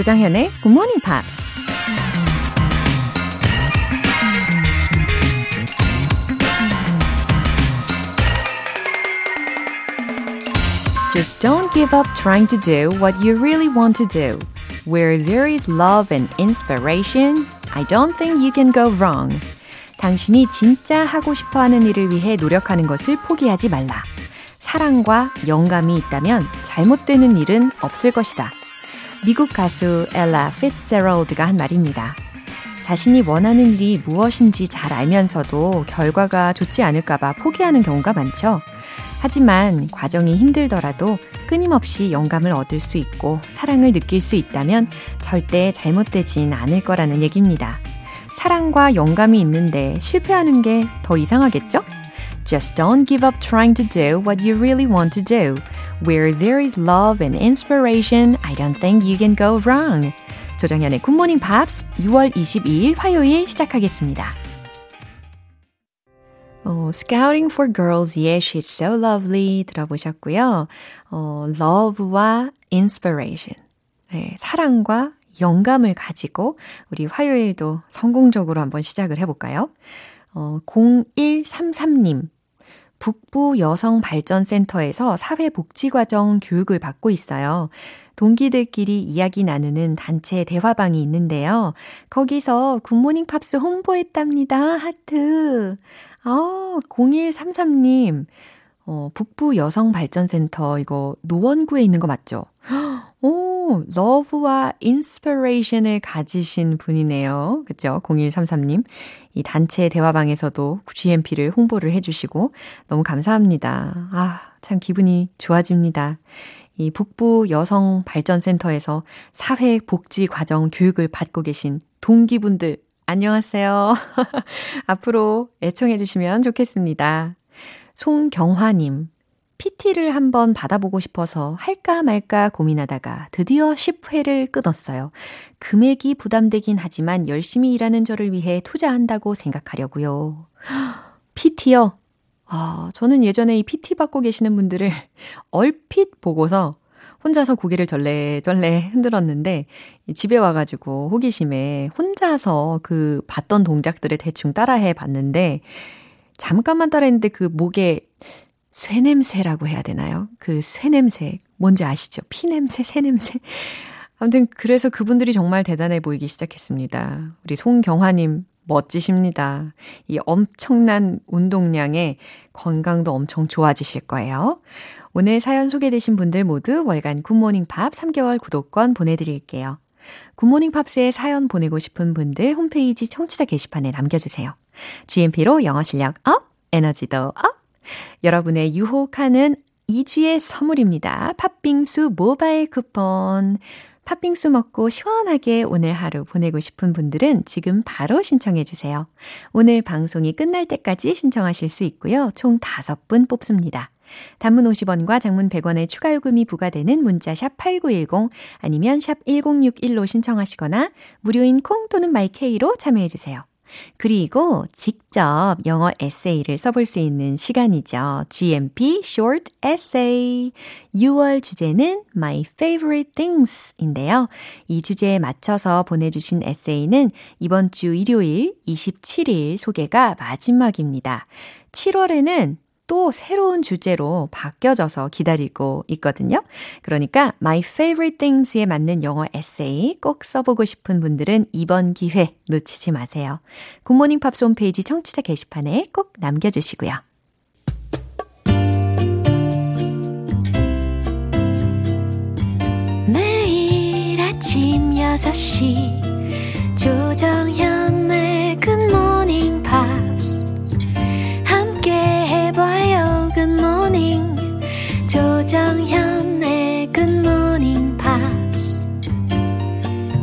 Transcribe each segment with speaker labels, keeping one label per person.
Speaker 1: 조장현의 Good Morning Pops. Just don't give up trying to do what you really want to do. Where there is love and inspiration, I don't think you can go wrong. 당신이 진짜 하고 싶어 하는 일을 위해 노력하는 것을 포기하지 말라. 사랑과 영감이 있다면 잘못되는 일은 없을 것이다. 미국 가수 엘라 피츠제럴드가 한 말입니다. 자신이 원하는 일이 무엇인지 잘 알면서도 결과가 좋지 않을까봐 포기하는 경우가 많죠. 하지만 과정이 힘들더라도 끊임없이 영감을 얻을 수 있고 사랑을 느낄 수 있다면 절대 잘못되진 않을 거라는 얘기입니다. 사랑과 영감이 있는데 실패하는 게 더 이상하겠죠? Just don't give up trying to do what you really want to do. Where there is love and inspiration, I don't think you can go wrong. 조정현의 굿모닝 팝스 6월 22일 화요일 시작하겠습니다. 어, Scouting for Girls, yeah, she's so lovely 들어보셨고요. 어, love와 inspiration, 네, 사랑과 영감을 가지고 우리 화요일도 성공적으로 한번 시작을 해볼까요? 어, 0133님. 북부 여성 발전 센터에서 사회복지과정 교육을 받고 있어요. 동기들끼리 이야기 나누는 단체 대화방이 있는데요. 거기서 Good Morning Pops 홍보했답니다. 하트. 아, 0133님. 어, 북부 여성 발전 센터 이거 노원구에 있는 거 맞죠? 오, love와 inspiration을 가지신 분이네요. 그죠? 0133님. 이 단체 대화방에서도 GMP를 홍보를 해주시고 너무 감사합니다. 아, 참 기분이 좋아집니다. 이 북부 여성 발전센터에서 사회 복지 과정 교육을 받고 계신 동기분들 안녕하세요. 앞으로 애청해 주시면 좋겠습니다. 송경화님, PT를 한번 받아보고 싶어서 할까 말까 고민하다가 드디어 10회를 끊었어요. 금액이 부담되긴 하지만 열심히 일하는 저를 위해 투자한다고 생각하려고요. PT요? 아, 저는 예전에 이 PT 받고 계시는 분들을 얼핏 보고서 혼자서 고개를 절레절레 흔들었는데 집에 와가지고 호기심에 혼자서 그 봤던 동작들을 대충 따라해 봤는데 잠깐만 따라했는데 그 목에 쇠냄새라고 해야 되나요? 그 쇠냄새. 뭔지 아시죠? 피냄새, 새냄새. 아무튼 그래서 그분들이 정말 대단해 보이기 시작했습니다. 우리 송경화님 멋지십니다. 이 엄청난 운동량에 건강도 엄청 좋아지실 거예요. 오늘 사연 소개되신 분들 모두 월간 굿모닝 팝 3개월 구독권 보내드릴게요. 굿모닝 팝스에 사연 보내고 싶은 분들 홈페이지 청취자 게시판에 남겨주세요. GMP로 영어 실력 up, 에너지도 up! 여러분의 유혹하는 2주의 선물입니다. 팥빙수 모바일 쿠폰. 팥빙수 먹고 시원하게 오늘 하루 보내고 싶은 분들은 지금 바로 신청해 주세요. 오늘 방송이 끝날 때까지 신청하실 수 있고요. 총 5분 뽑습니다. 단문 50원과 장문 100원의 추가 요금이 부과되는 문자 샵 8910 아니면 샵 1061로 신청하시거나 무료인 콩 또는 마이케이로 참여해 주세요. 그리고 직접 영어 에세이를 써볼 수 있는 시간이죠. GMP Short Essay. 6월 주제는 My Favorite Things 인데요. 이 주제에 맞춰서 보내주신 에세이는 이번 주 일요일 27일 소개가 마지막입니다. 7월에는 또 새로운 주제로 바뀌어져서 기다리고 있거든요. 그러니까 My Favorite Things에 맞는 영어 에세이 꼭 써보고 싶은 분들은 이번 기회 놓치지 마세요. 굿모닝 팝스 홈페이지 청취자 게시판에 꼭 남겨주시고요. 매일 아침 6시 조정현의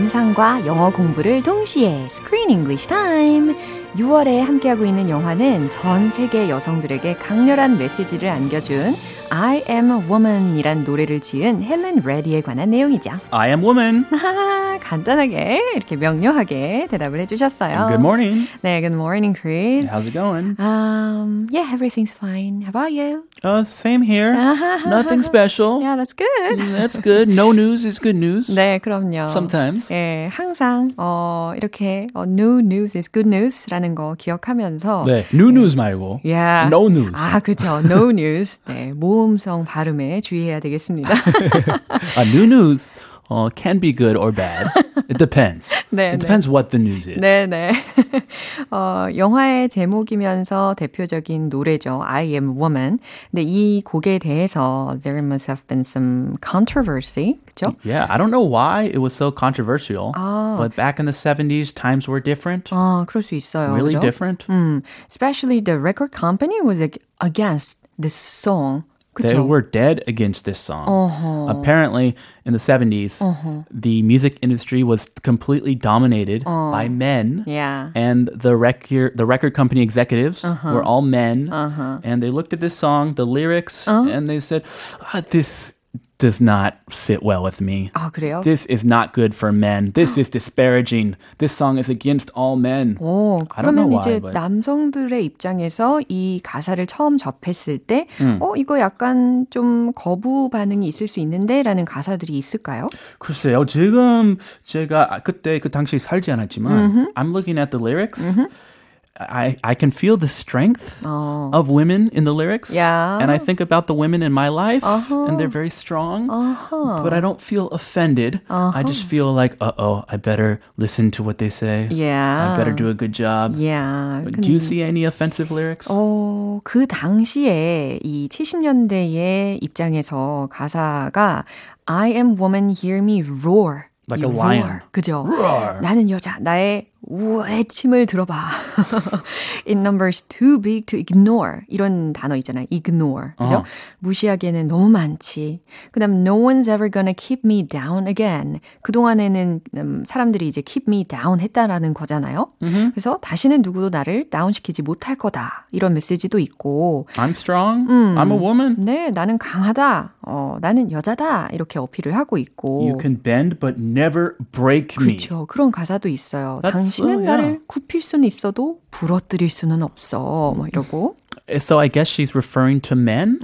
Speaker 1: 감상과 영어 공부를 동시에 Screen English Time. 6월에 함께하고 있는 영화는 전 세계 여성들에게 강렬한 메시지를 안겨준 I Am a Woman 이란 노래를 지은 헬렌 레디에 관한 내용이죠.
Speaker 2: I am woman.
Speaker 1: 간단하게 이렇게 명료하게 대답을 해주셨어요.
Speaker 2: Good morning.
Speaker 1: 네, good morning, Chris.
Speaker 2: How's it going?
Speaker 1: Um, yeah, everything's fine. How about you?
Speaker 2: Uh, same here. Nothing special.
Speaker 1: Yeah, that's good.
Speaker 2: That's good. No news is good news.
Speaker 1: 네, 그럼요.
Speaker 2: Sometimes.
Speaker 1: 예, 항상 어 이렇게 어, no news is good news라는 거 기억하면서
Speaker 2: 네, new news 말고
Speaker 1: Yeah.
Speaker 2: no news.
Speaker 1: 아, 그죠. No news. 네, 모음성 발음에 주의해야 되겠습니다.
Speaker 2: Uh, new news uh, can be good or bad. It depends.
Speaker 1: 네, 네.
Speaker 2: it depends what the news is.
Speaker 1: 네, 네. 어, 영화의 제목이면서 대표적인 노래죠. I am woman. 근데 이 곡에 대해서 there must have been some controversy. 그죠?
Speaker 2: Yeah, I don't know why it was so controversial.
Speaker 1: 아.
Speaker 2: But back in the 70s, times were different.
Speaker 1: 아, 그럴 수 있어요.
Speaker 2: really
Speaker 1: 그죠?
Speaker 2: different.
Speaker 1: 음, especially the record company was ag- against this song.
Speaker 2: they were dead against this song.
Speaker 1: Uh-huh.
Speaker 2: Apparently, in the 70s, uh-huh. the music industry was completely dominated
Speaker 1: uh-huh.
Speaker 2: by men.
Speaker 1: Yeah.
Speaker 2: And the record the record company executives
Speaker 1: uh-huh.
Speaker 2: were all men. Uh-huh. And they looked at this song, the lyrics,
Speaker 1: uh-huh.
Speaker 2: and they said, ah, "This does not sit well with me.
Speaker 1: 아, 그래요?
Speaker 2: This is not good for men. This is disparaging. This song is against all men.
Speaker 1: 오,
Speaker 2: I don't know
Speaker 1: 그러면
Speaker 2: why,
Speaker 1: 이제
Speaker 2: but-
Speaker 1: 남성들의 입장에서 이 가사를 처음 접했을 때,
Speaker 2: 음.
Speaker 1: 어, 이거 약간 좀 거부 반응이 있을 수 있는데? 라는 가사들이 있을까요?
Speaker 2: 글쎄요, 지금 제가 그때 그 당시 살지 않았지만, I'm looking at the lyrics. I, I can feel the strength
Speaker 1: 어.
Speaker 2: of women in the lyrics.
Speaker 1: Yeah.
Speaker 2: And I think about the women in my life, and they're very strong. But I don't feel offended. I just feel like, uh oh, I better listen to what they say.
Speaker 1: Yeah.
Speaker 2: I better do a good job.
Speaker 1: Yeah.
Speaker 2: But Do you see any offensive lyrics?
Speaker 1: 어, 그 당시에 이 70년대의 입장에서 가사가 I am woman, hear me roar.
Speaker 2: Like
Speaker 1: 이
Speaker 2: a lion.
Speaker 1: roar. 그죠?
Speaker 2: Roar.
Speaker 1: 나는 여자, 나의 외침을 들어봐. It numbers too big to ignore. 이런 단어 있잖아요. ignore. 그죠?
Speaker 2: 어.
Speaker 1: 무시하기에는 너무 많지. 그 다음, no one's ever gonna keep me down again. 그동안에는 음, 사람들이 이제 keep me down 했다라는 거잖아요. 그래서 다시는 누구도 나를 다운시키지 못할 거다. 이런 메시지도 있고,
Speaker 2: I'm strong. I'm a woman.
Speaker 1: 네, 나는 강하다. 어, 나는 여자다. 이렇게 어필을 하고 있고.
Speaker 2: You can bend but never break me.
Speaker 1: 그렇죠. 그런 가사도 있어요.
Speaker 2: That's
Speaker 1: 당신은
Speaker 2: so, yeah.
Speaker 1: 나를 굽힐 수는 있어도 부러뜨릴 수는 없어. 뭐 이러고.
Speaker 2: So I guess she's referring to men.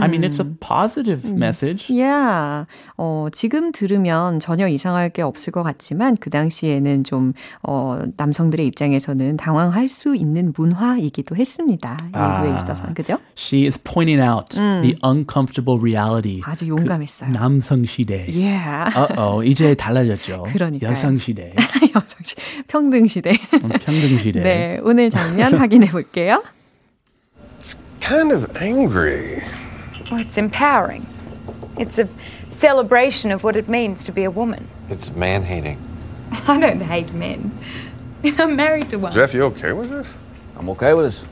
Speaker 2: I mean, it's a positive message.
Speaker 1: Yeah. 어, 지금 들으면 전혀 이상할 게 없을 것 같지만 그 당시에는 좀 어, 남성들의 입장에서는 당황할 수 있는 문화이기도 했습니다. 인구에
Speaker 2: 아.
Speaker 1: 있어서. 그죠?
Speaker 2: She is pointing out the uncomfortable reality.
Speaker 1: 아주 용감했어요.
Speaker 2: 남성 시대.
Speaker 1: Yeah.
Speaker 2: Uh-oh, 이제 달라졌죠.
Speaker 1: 그러니까요.
Speaker 2: 여성 시대,
Speaker 1: 여성 시 평등 시대.
Speaker 2: 평등 시대.
Speaker 1: 네, 오늘 장면 확인해 볼게요.
Speaker 3: It's kind of angry.
Speaker 4: Well, it's empowering. It's a celebration of what it means to be a woman.
Speaker 3: It's man hating.
Speaker 4: I don't hate men. I'm married to one.
Speaker 3: Jeff, you okay with this?
Speaker 5: I'm okay with this.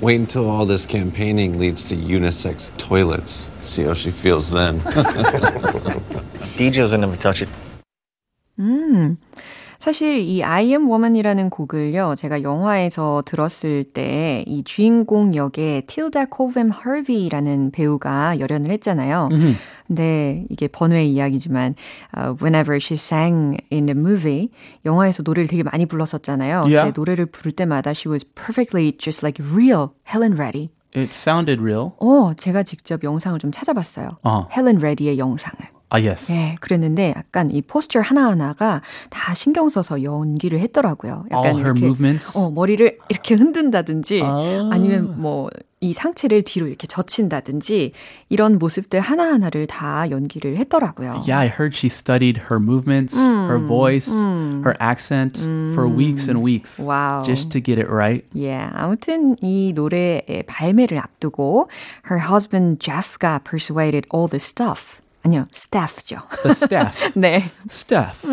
Speaker 3: Wait until all this campaigning leads to unisex toilets. See how she feels then.
Speaker 5: DJs will never touch it. Hmm.
Speaker 1: 음. 사실 이 I am woman이라는 곡을요, 제가 영화에서 들었을 때 이 주인공 역에 틸다 코벤 허비라는 배우가 열연을 했잖아요. 근데 이게 번외 이야기지만 uh, whenever she sang in the movie 영화에서 노래를 되게 많이 불렀었잖아요.
Speaker 2: Yeah.
Speaker 1: 노래를 부를 때마다 she was perfectly just like real Helen Reddy.
Speaker 2: It sounded real.
Speaker 1: 어, 제가 직접 영상을 좀 찾아봤어요.
Speaker 2: 어.
Speaker 1: 헬렌 레디의 영상을.
Speaker 2: Ah, yes.
Speaker 1: 예, 그랬는데 약간 이 포스처 하나하나가 다 신경 써서 연기를 했더라고요. 약간
Speaker 2: All her
Speaker 1: 이렇게
Speaker 2: movements.
Speaker 1: 어, 머리를 이렇게 흔든다든지
Speaker 2: 아.
Speaker 1: 아니면 뭐 이 상체를 뒤로 이렇게 젖힌다든지 이런 모습들 하나하나를 다 연기를 했더라고요.
Speaker 2: Yeah, I heard she studied her movements, her voice, her accent for weeks and weeks
Speaker 1: Wow.
Speaker 2: just to get it right.
Speaker 1: 예, 아무튼 이 노래의 발매를 앞두고 her husband Jeff가 persuaded all the stuff. 아니요, staff죠.
Speaker 2: The staff,
Speaker 1: 네.
Speaker 2: staff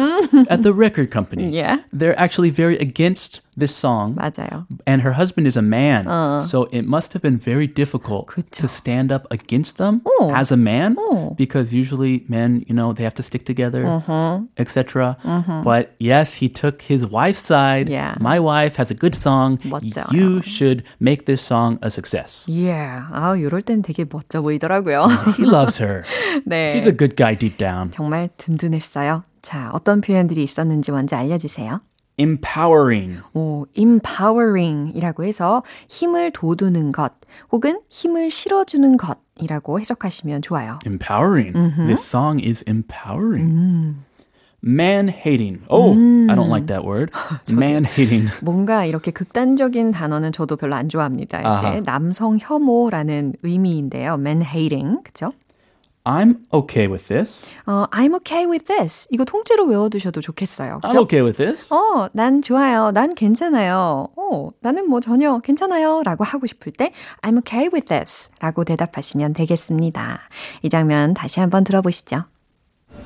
Speaker 2: at the record company,
Speaker 1: Yeah.
Speaker 2: they're actually very against this song.
Speaker 1: 맞아요.
Speaker 2: And her husband is a man. So it must have been very difficult
Speaker 1: 그쵸.
Speaker 2: to stand up against them
Speaker 1: 어.
Speaker 2: as a man
Speaker 1: 어.
Speaker 2: because usually men, you know, they have to stick together,
Speaker 1: Uh-huh.
Speaker 2: etc. But yes, he took his wife's side.
Speaker 1: Yeah.
Speaker 2: My wife has a good song.
Speaker 1: 멋져요.
Speaker 2: You should make this song a success.
Speaker 1: Yeah. 아, 이럴 땐 되게 멋져 보이더라고요.
Speaker 2: He loves her.
Speaker 1: 네.
Speaker 2: He's a good guy deep down.
Speaker 1: 정말 든든했어요. 자, 어떤 표현들이 있었는지 먼저 알려주세요.
Speaker 2: Empowering.
Speaker 1: 오, empowering이라고 해서 힘을 돋우는 것 혹은 힘을 실어주는 것이라고 해석하시면 좋아요.
Speaker 2: Empowering. This song is empowering. Man hating. Oh, I don't like that word. Man hating.
Speaker 1: 뭔가 이렇게 극단적인 단어는 저도 별로 안 좋아합니다. 이제
Speaker 2: 아하.
Speaker 1: 남성 혐오라는 의미인데요. man hating. 그죠?
Speaker 2: I'm okay with this.
Speaker 1: 어, I'm okay with this. 이거 통째로 외워두셔도 좋겠어요.
Speaker 2: I'm
Speaker 1: 그죠?
Speaker 2: okay with this.
Speaker 1: 어, 난 좋아요. 난 괜찮아요. 어, 나는 뭐 전혀 괜찮아요. 라고 하고 싶을 때 I'm okay with this. 라고 대답하시면 되겠습니다. 이 장면 다시 한번 들어보시죠.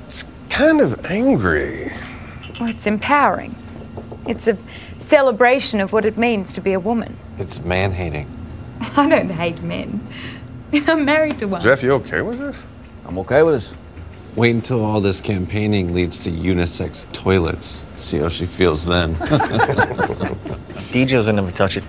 Speaker 6: It's kind of angry.
Speaker 4: Well, it's empowering. It's a celebration of what it means to be a woman.
Speaker 3: It's man hating.
Speaker 4: I don't hate men. I'm married to one.
Speaker 6: Jeff, you okay with this?
Speaker 5: I'm okay with this.
Speaker 3: Wait until all this campaigning leads to unisex toilets. See how she feels then.
Speaker 5: DJ's gonna never touch it.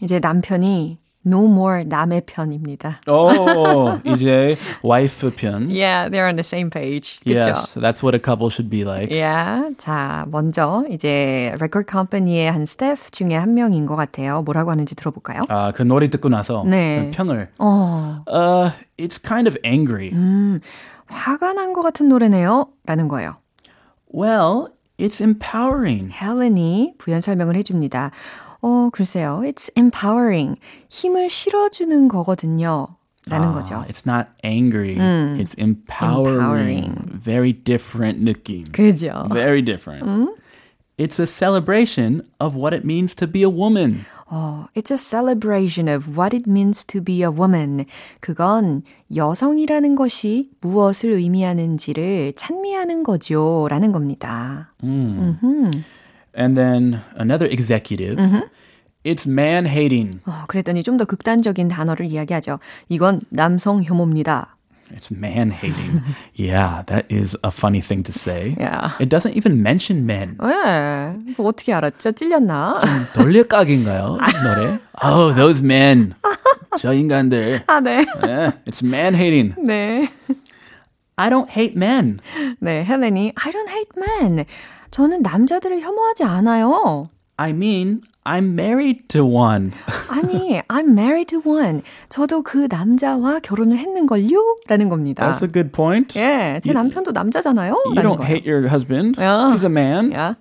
Speaker 1: 이제 남편이 no more 남의 편입니다.
Speaker 2: Oh, 이제 와이프 편.
Speaker 1: Yeah, they're on the same page. 그쵸?
Speaker 2: Yes, that's what a couple should be like.
Speaker 1: Yeah. 자, 먼저 이제 record company의 한 스태프 중에 한 명인 것 같아요. 뭐라고 하는지 들어볼까요?
Speaker 2: 아, 그 노래 듣고 나서
Speaker 1: 네.
Speaker 2: 평을.
Speaker 1: 어,
Speaker 2: Uh, it's kind of angry.
Speaker 1: 화가 난 것 같은 노래네요. 라는 거예요.
Speaker 2: Well, it's empowering.
Speaker 1: 헬렌이 부연 설명을 해줍니다. 어, 글쎄요. It's empowering. 힘을 실어주는 거거든요. 라는
Speaker 2: 아,
Speaker 1: 거죠.
Speaker 2: It's not angry. It's empowering.
Speaker 1: Empowering.
Speaker 2: Very different 느낌.
Speaker 1: 그죠?
Speaker 2: Very different. It's a celebration of what it means to be a woman.
Speaker 1: 어, it's a celebration of what it means to be a woman. 그건 여성이라는 것이 무엇을 의미하는지를 찬미하는 거죠. 라는 겁니다.
Speaker 2: And then another executive. It's man hating.
Speaker 1: 어, 그랬더니 좀 더 극단적인 단어를 이야기하죠. 이건 남성 혐오입니다.
Speaker 2: It's man hating. yeah, that is a funny thing to say.
Speaker 1: Yeah.
Speaker 2: It doesn't even mention men.
Speaker 1: 왜? 이거 어떻게 알았죠? 찔렸나?
Speaker 2: 돌려깍인가요? 노래? Oh, those men. 저 인간들.
Speaker 1: 아, 네.
Speaker 2: Yeah, it's man hating.
Speaker 1: 네.
Speaker 2: I don't hate men.
Speaker 1: 네, 헬렌이 I don't hate men. 저는 남자들을 혐오하지 않아요.
Speaker 2: I mean, I'm married to one.
Speaker 1: 아니, I'm married to one. 저도 그 남자와 결혼을 했는걸요? 라는 겁니다.
Speaker 2: That's a good point.
Speaker 1: 예, 제
Speaker 2: You-
Speaker 1: 남편도 남자잖아요?
Speaker 2: You don't
Speaker 1: 거예요.
Speaker 2: hate your husband.
Speaker 1: Yeah.
Speaker 2: He's a man.
Speaker 1: 야.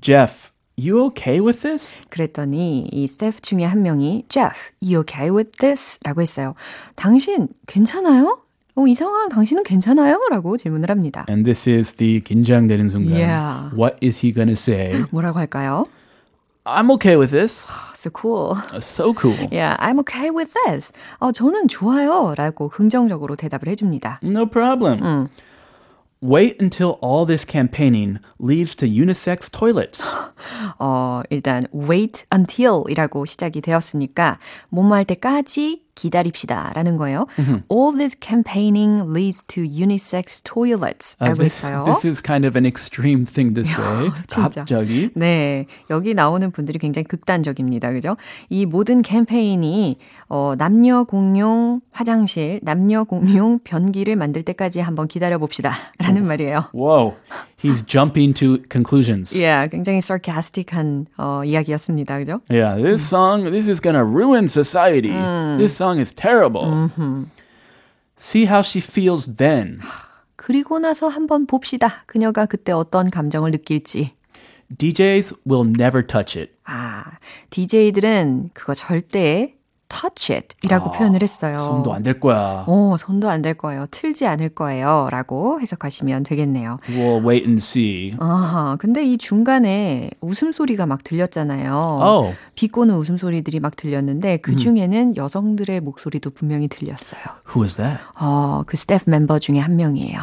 Speaker 2: Jeff, you okay with this?
Speaker 1: 그랬더니 이 스태프 중에 한 명이 Jeff, you okay with this? 라고 했어요. 당신 괜찮아요? 어, 이 상황 당신은 괜찮아요? 라고 질문을 합니다.
Speaker 2: And this is the 긴장되는 순간.
Speaker 1: Yeah.
Speaker 2: What is he gonna say?
Speaker 1: 뭐라고 할까요?
Speaker 2: I'm okay with this.
Speaker 1: So cool.
Speaker 2: Uh, So cool.
Speaker 1: Yeah, I'm okay with this. 어, 저는 좋아요. 라고 긍정적으로 대답을 해줍니다.
Speaker 2: No problem. Wait until all this campaigning leads to unisex toilets.
Speaker 1: 어, 일단 wait until 이라고 시작이 되었으니까 뭐뭐 할 때까지 기다립시다 라는 거예요. All this campaigning leads to unisex toilets
Speaker 2: Uh,
Speaker 1: 라고
Speaker 2: this,
Speaker 1: 했어요.
Speaker 2: this is kind of an extreme thing to say.
Speaker 1: 진짜.
Speaker 2: 갑자기.
Speaker 1: 네, 여기 나오는 분들이 굉장히 극단적입니다. 그죠? 이 모든 캠페인이 어, 남녀 공용 화장실, 남녀 공용 변기를 만들 때까지 한번 기다려 봅시다. 라는 말이에요.
Speaker 2: Whoa, he's jumping to conclusions.
Speaker 1: Yeah, 굉장히 sarcastic한 어, 이야기였습니다. 그죠?
Speaker 2: Yeah, this song, this is gonna ruin society. This song is terrible. See how she feels then.
Speaker 1: 그리고 나서 한번 봅시다. 그녀가 그때 어떤 감정을 느낄지.
Speaker 2: DJs will never touch it.
Speaker 1: 아, DJ들은 그거 절대 touch it 이라고 표현을 했어요.
Speaker 2: 손도 안 될 거야.
Speaker 1: 오, 손도 안 될 거예요. 틀지 않을 거예요. 라고 해석하시면 되겠네요.
Speaker 2: We'll wait and see.
Speaker 1: 아하, 근데 이 중간에 웃음소리가 막 들렸잖아요.
Speaker 2: Oh,
Speaker 1: 비꼬는 웃음소리들이 막 들렸는데 그 중에는 여성들의 목소리도 분명히 들렸어요.
Speaker 2: who is that?
Speaker 1: 어, 그 스태프 멤버 중에 한 명이에요.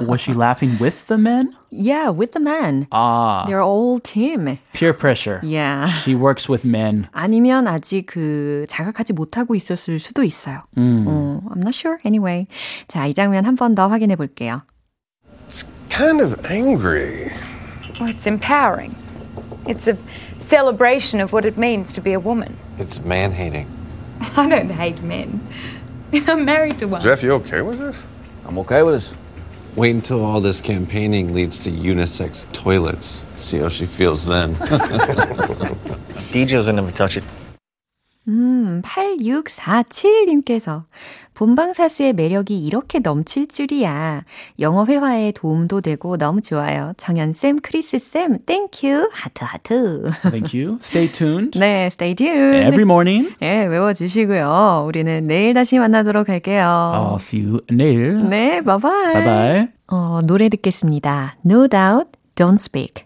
Speaker 2: Was she laughing with the men?
Speaker 1: Yeah, with the man.
Speaker 2: Ah.
Speaker 1: They're all team.
Speaker 2: Peer pressure.
Speaker 1: Yeah.
Speaker 2: She works with men.
Speaker 1: 아니면 아직 그 자각하지 못하고 있었을 수도 있어요.
Speaker 2: 음.
Speaker 1: 어, I'm not sure. Anyway. 자, 이 장면 한 번 더 확인해 볼게요.
Speaker 6: It's kind of angry.
Speaker 4: Well, it's empowering. It's a celebration of what it means to be a woman.
Speaker 3: It's man hating.
Speaker 4: I don't hate men. I'm married to one.
Speaker 6: Jeff, you okay with this?
Speaker 5: I'm okay with this.
Speaker 3: Wait until all this campaigning leads to unisex toilets. See how she feels then.
Speaker 5: DJ's gonna never touch it.
Speaker 1: 음, 8647님께서 본방사수의 매력이 이렇게 넘칠 줄이야. 영어 회화에 도움도 되고 너무 좋아요. 정연쌤, 크리스쌤, thank you. 하트, 하트.
Speaker 2: Thank you. Stay tuned.
Speaker 1: 네, stay tuned.
Speaker 2: Every morning.
Speaker 1: 네, 외워주시고요. 우리는 내일 다시 만나도록 할게요.
Speaker 2: I'll see you 내일.
Speaker 1: 네, 바이바이.
Speaker 2: Bye bye.
Speaker 1: 어, 노래 듣겠습니다. No Doubt, don't speak.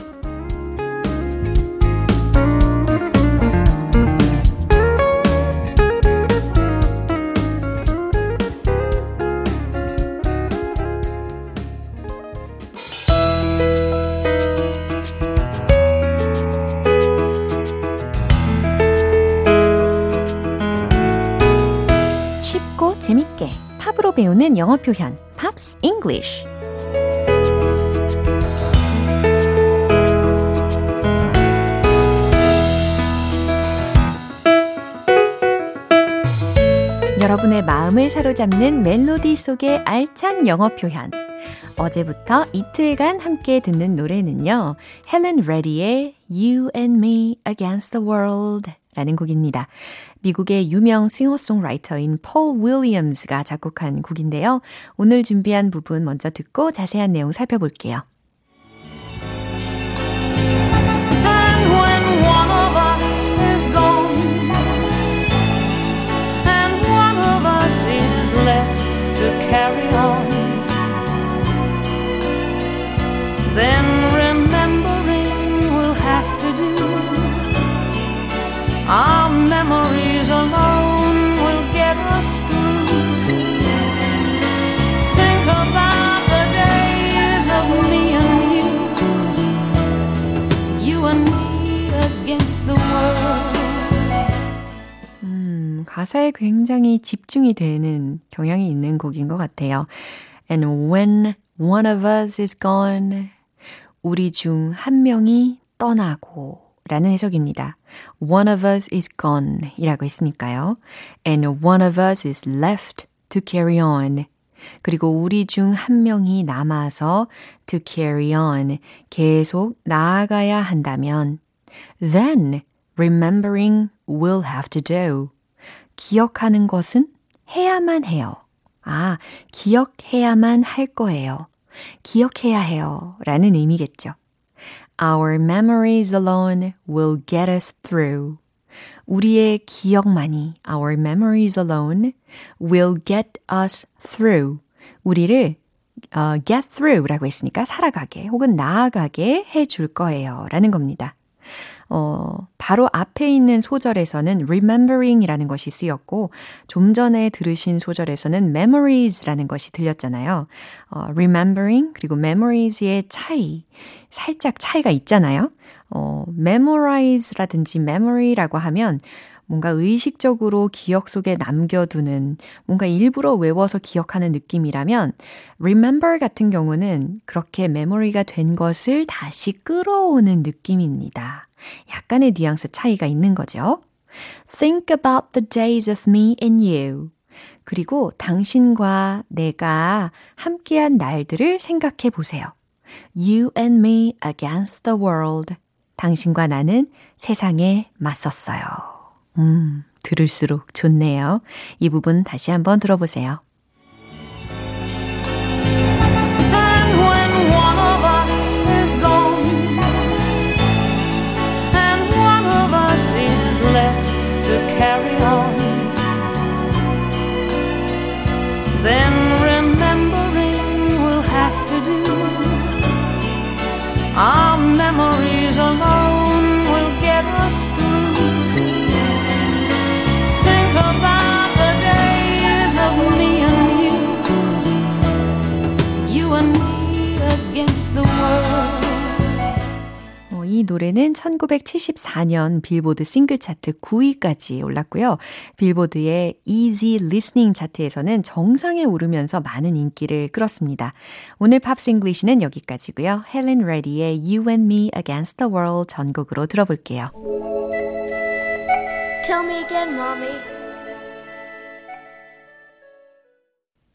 Speaker 1: 팝으로 배우는 영어 표현 Pops English 여러분의 마음을 사로잡는 멜로디 속의 알찬 영어 표현 어제부터 이틀간 함께 듣는 노래는요. 헬렌 레디의 You and Me Against the World 라는 곡입니다. 미국의 유명 싱어송라이터인 폴 윌리엄스가 작곡한 곡인데요. 오늘 준비한 부분 먼저 듣고 자세한 내용 살펴볼게요.
Speaker 7: And
Speaker 1: 음, 가사에 굉장히 집중이 되는 경향이 있는 곡인 것 같아요. And when one of us is gone, 우리 중 한 명이 떠나고 라는 해석입니다. One of us is gone 이라고 했으니까요. And one of us is left to carry on. 그리고 우리 중 한 명이 남아서 to carry on 계속 나아가야 한다면 then remembering will have to do. 기억하는 것은 해야만 해요. 아, 기억해야만 할 거예요. 기억해야 해요. 라는 의미겠죠. Our memories alone will get us through. 우리의 기억만이, our memories alone will get us through. 우리를 어, get through라고 했으니까 살아가게 혹은 나아가게 해줄 거예요. 라는 겁니다. 어, 바로 앞에 있는 소절에서는 remembering이라는 것이 쓰였고, 좀 전에 들으신 소절에서는 memories라는 것이 들렸잖아요. 어, remembering 그리고 memories의 차이, 살짝 차이가 있잖아요. 어, memorize라든지 memory라고 하면 뭔가 의식적으로 기억 속에 남겨두는 뭔가 일부러 외워서 기억하는 느낌이라면 remember 같은 경우는 그렇게 메모리가 된 것을 다시 끌어오는 느낌입니다. 약간의 뉘앙스 차이가 있는 거죠. Think about the days of me and you. 그리고 당신과 내가 함께한 날들을 생각해 보세요. You and me against the world. 당신과 나는 세상에 맞섰어요. 음, 들을수록 좋네요. 이 부분 다시 한번 들어보세요. 노래는 1974년 빌보드 싱글 차트 9위까지 올랐고요. 빌보드의 Easy Listening 차트에서는 정상에 오르면서 많은 인기를 끌었습니다. 오늘 Pops English는 여기까지고요. 헬렌 레디의 You and Me Against the World 전곡으로 들어볼게요. Tell me again, mommy.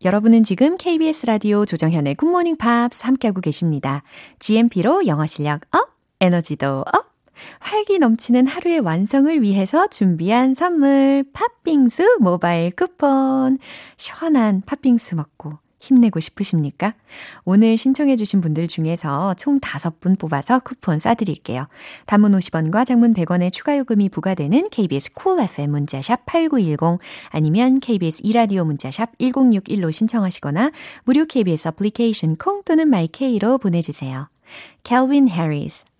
Speaker 1: 여러분은 지금 KBS 라디오 조정현의 굿모닝 팝스 함께하고 계십니다. GMP로 영어 실력 up, 에너지도 up, 활기 넘치는 하루의 완성을 위해서 준비한 선물 팥빙수 모바일 쿠폰. 시원한 팥빙수 먹고 힘내고 싶으십니까? 오늘 신청해 주신 분들 중에서 총 5분 뽑아서 쿠폰 쏴드릴게요. 단문 50원과 장문 100원의 추가 요금이 부과되는 KBS cool cool FM 문자샵 8910 아니면 KBS 2라디오 문자샵 1061로 신청하시거나 무료 KBS 애플리케이션 콩 또는 마이케이로 보내주세요. Calvin Harris,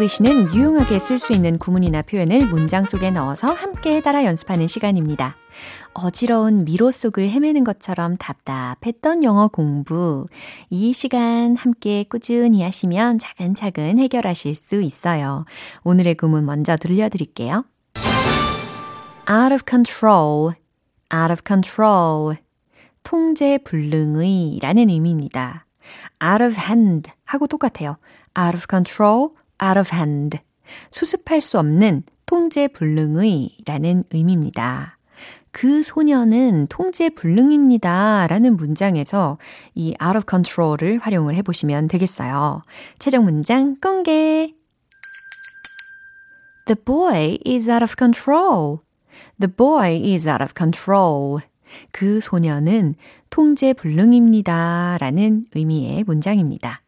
Speaker 1: English는 유용하게 쓸 수 있는 구문이나 표현을 문장 속에 넣어서 함께 따라 연습하는 시간입니다. 어지러운 미로 속을 헤매는 것처럼 답답했던 영어 공부. 이 시간 함께 꾸준히 하시면 차근차근 해결하실 수 있어요. 오늘의 구문 먼저 들려드릴게요. out of control, out of control. 통제 불능의 라는 의미입니다. out of hand 하고 똑같아요. out of control, out of hand. 수습할 수 없는 통제 불능의 라는 의미입니다. 그 소녀는 통제 불능입니다. 라는 문장에서 이 out of control을 활용을 해보시면 되겠어요. 최종 문장 공개! The boy is out of control. The boy is out of control. 그 소녀는 통제 불능입니다. 라는 의미의 문장입니다.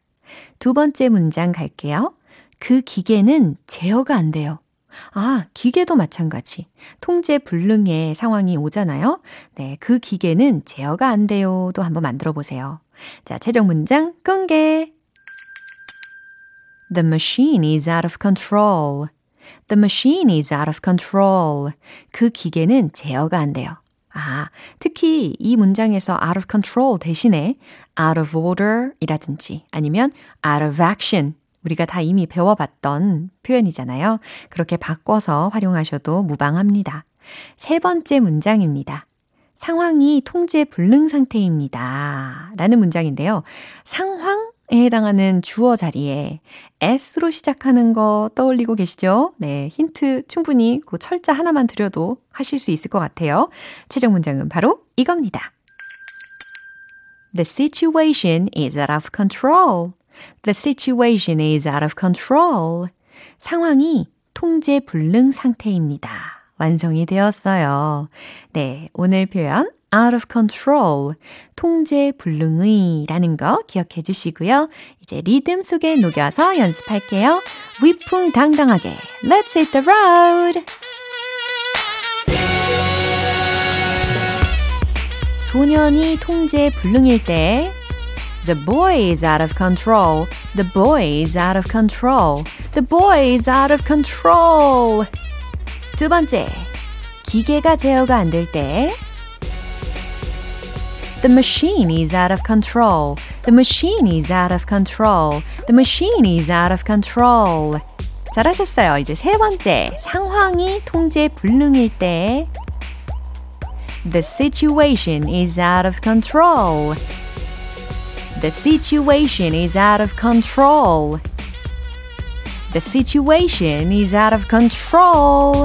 Speaker 1: 두 번째 문장 갈게요. 그 기계는 제어가 안 돼요. 아, 기계도 마찬가지. 통제 불능의 상황이 오잖아요. 네, 그 기계는 제어가 안 돼요도 한번 만들어 보세요. 자, 최종 문장 공개. The machine is out of control. The machine is out of control. 그 기계는 제어가 안 돼요. 아, 특히 이 문장에서 out of control 대신에 out of order 이라든지 아니면 out of action 우리가 다 이미 배워봤던 표현이잖아요. 그렇게 바꿔서 활용하셔도 무방합니다. 세 번째 문장입니다. 상황이 통제 불능 상태입니다. 라는 문장인데요. 상황 에 해당하는 주어 자리에 S로 시작하는 거 떠올리고 계시죠? 네, 힌트 충분히 그 철자 하나만 드려도 하실 수 있을 것 같아요. 최종 문장은 바로 이겁니다. The situation is out of control. The situation is out of control. 상황이 통제 불능 상태입니다. 완성이 되었어요. 네, 오늘 표현 out of control, 통제 불능의 라는 거 기억해 주시고요. 이제 리듬 속에 녹여서 연습할게요. 위풍당당하게 Let's hit the road! 소년이 통제 불능일 때 The boy is out of control. The boy is out of control. The boy is out of control. 두 번째, 기계가 제어가 안 될 때. The machine is out of control. The machine is out of control. The machine is out of control. 잘하셨어요. 이제 세 번째, 상황이 통제 불능일 때. The situation is out of control. The situation is out of control. The situation is out of control.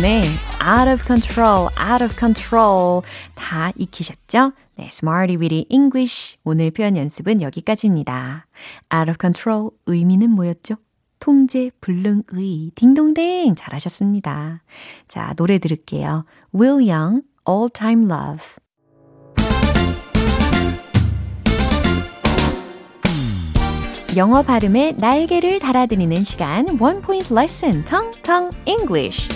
Speaker 1: 네, out of control, out of control 다 익히셨죠? 네, Smarty Weedy English 오늘 표현 연습은 여기까지입니다. out of control 의미는 뭐였죠? 통제 불능의 딩동댕 잘하셨습니다. 자, 노래 들을게요. Will Young, All Time Love. 영어 발음에 날개를 달아드리는 시간 One Point Lesson Tong Tong English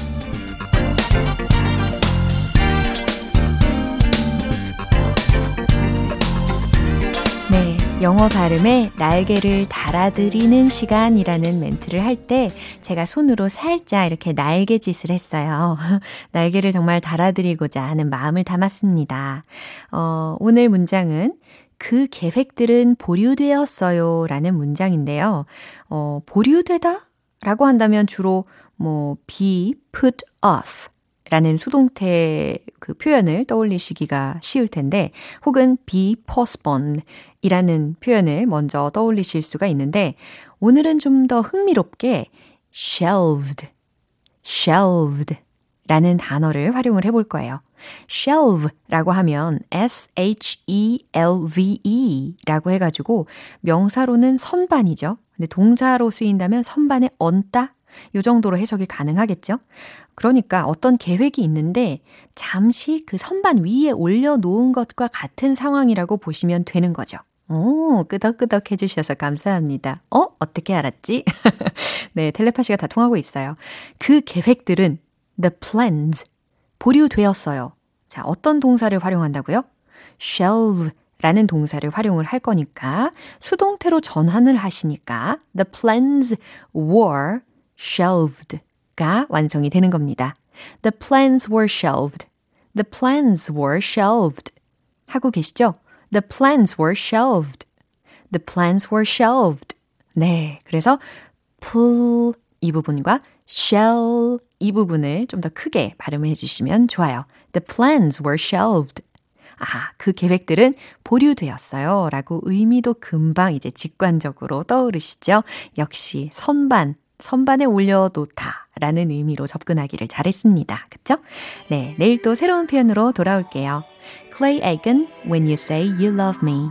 Speaker 1: 네, 영어 발음에 날개를 달아드리는 시간이라는 멘트를 할 때 제가 손으로 살짝 이렇게 날개짓을 했어요. 날개를 정말 달아드리고자 하는 마음을 담았습니다. 어, 오늘 문장은 그 계획들은 보류되었어요 라는 문장인데요. 어, 보류되다? 라고 한다면 주로 뭐 be put off 라는 수동태 그 표현을 떠올리시기가 쉬울 텐데, 혹은 be postponed 이라는 표현을 먼저 떠올리실 수가 있는데, 오늘은 좀 더 흥미롭게 shelved, shelved 라는 단어를 활용을 해볼 거예요. Shelve라고 하면 s-h-e-l-v-e 라고 해가지고 명사로는 선반이죠. 근데 동사로 쓰인다면 선반에 얹다? 요 정도로 해석이 가능하겠죠? 그러니까 어떤 계획이 있는데 잠시 그 선반 위에 올려놓은 것과 같은 상황이라고 보시면 되는 거죠. 오, 끄덕끄덕 해주셔서 감사합니다. 어? 어떻게 알았지? 네, 텔레파시가 다 통하고 있어요. 그 계획들은 the plans, 보류되었어요. 자, 어떤 동사를 활용한다고요? shelve 라는 동사를 활용을 할 거니까 수동태로 전환을 하시니까 the plans were shelved가 완성이 되는 겁니다. The plans were shelved. The plans were shelved. 하고 계시죠? The plans were shelved. The plans were shelved. 네. 그래서 pull 이 부분과 shell 이 부분을 좀 더 크게 발음해 주시면 좋아요. The plans were shelved. 아, 그 계획들은 보류되었어요. 라고 의미도 금방 이제 직관적으로 떠오르시죠? 역시 선반, 선반에 올려놓다 라는 의미로 접근하기를 잘했습니다. 그쵸? 네, 내일 또 새로운 표현으로 돌아올게요. Clay Aiken, When You Say You Love Me.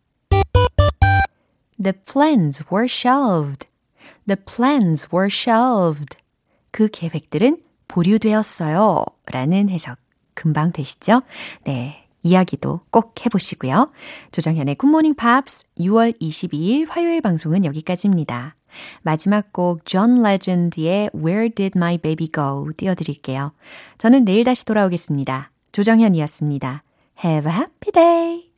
Speaker 1: The plans were shelved. The plans were shelved. 그 계획들은 보류되었어요. 라는 해석 금방 되시죠? 네. 이야기도 꼭 해보시고요. 조정현의 굿모닝 팝스 6월 22일 화요일 방송은 여기까지입니다. 마지막 곡 존 레전드의 Where Did My Baby Go 띄워드릴게요. 저는 내일 다시 돌아오겠습니다. 조정현이었습니다. Have a happy day!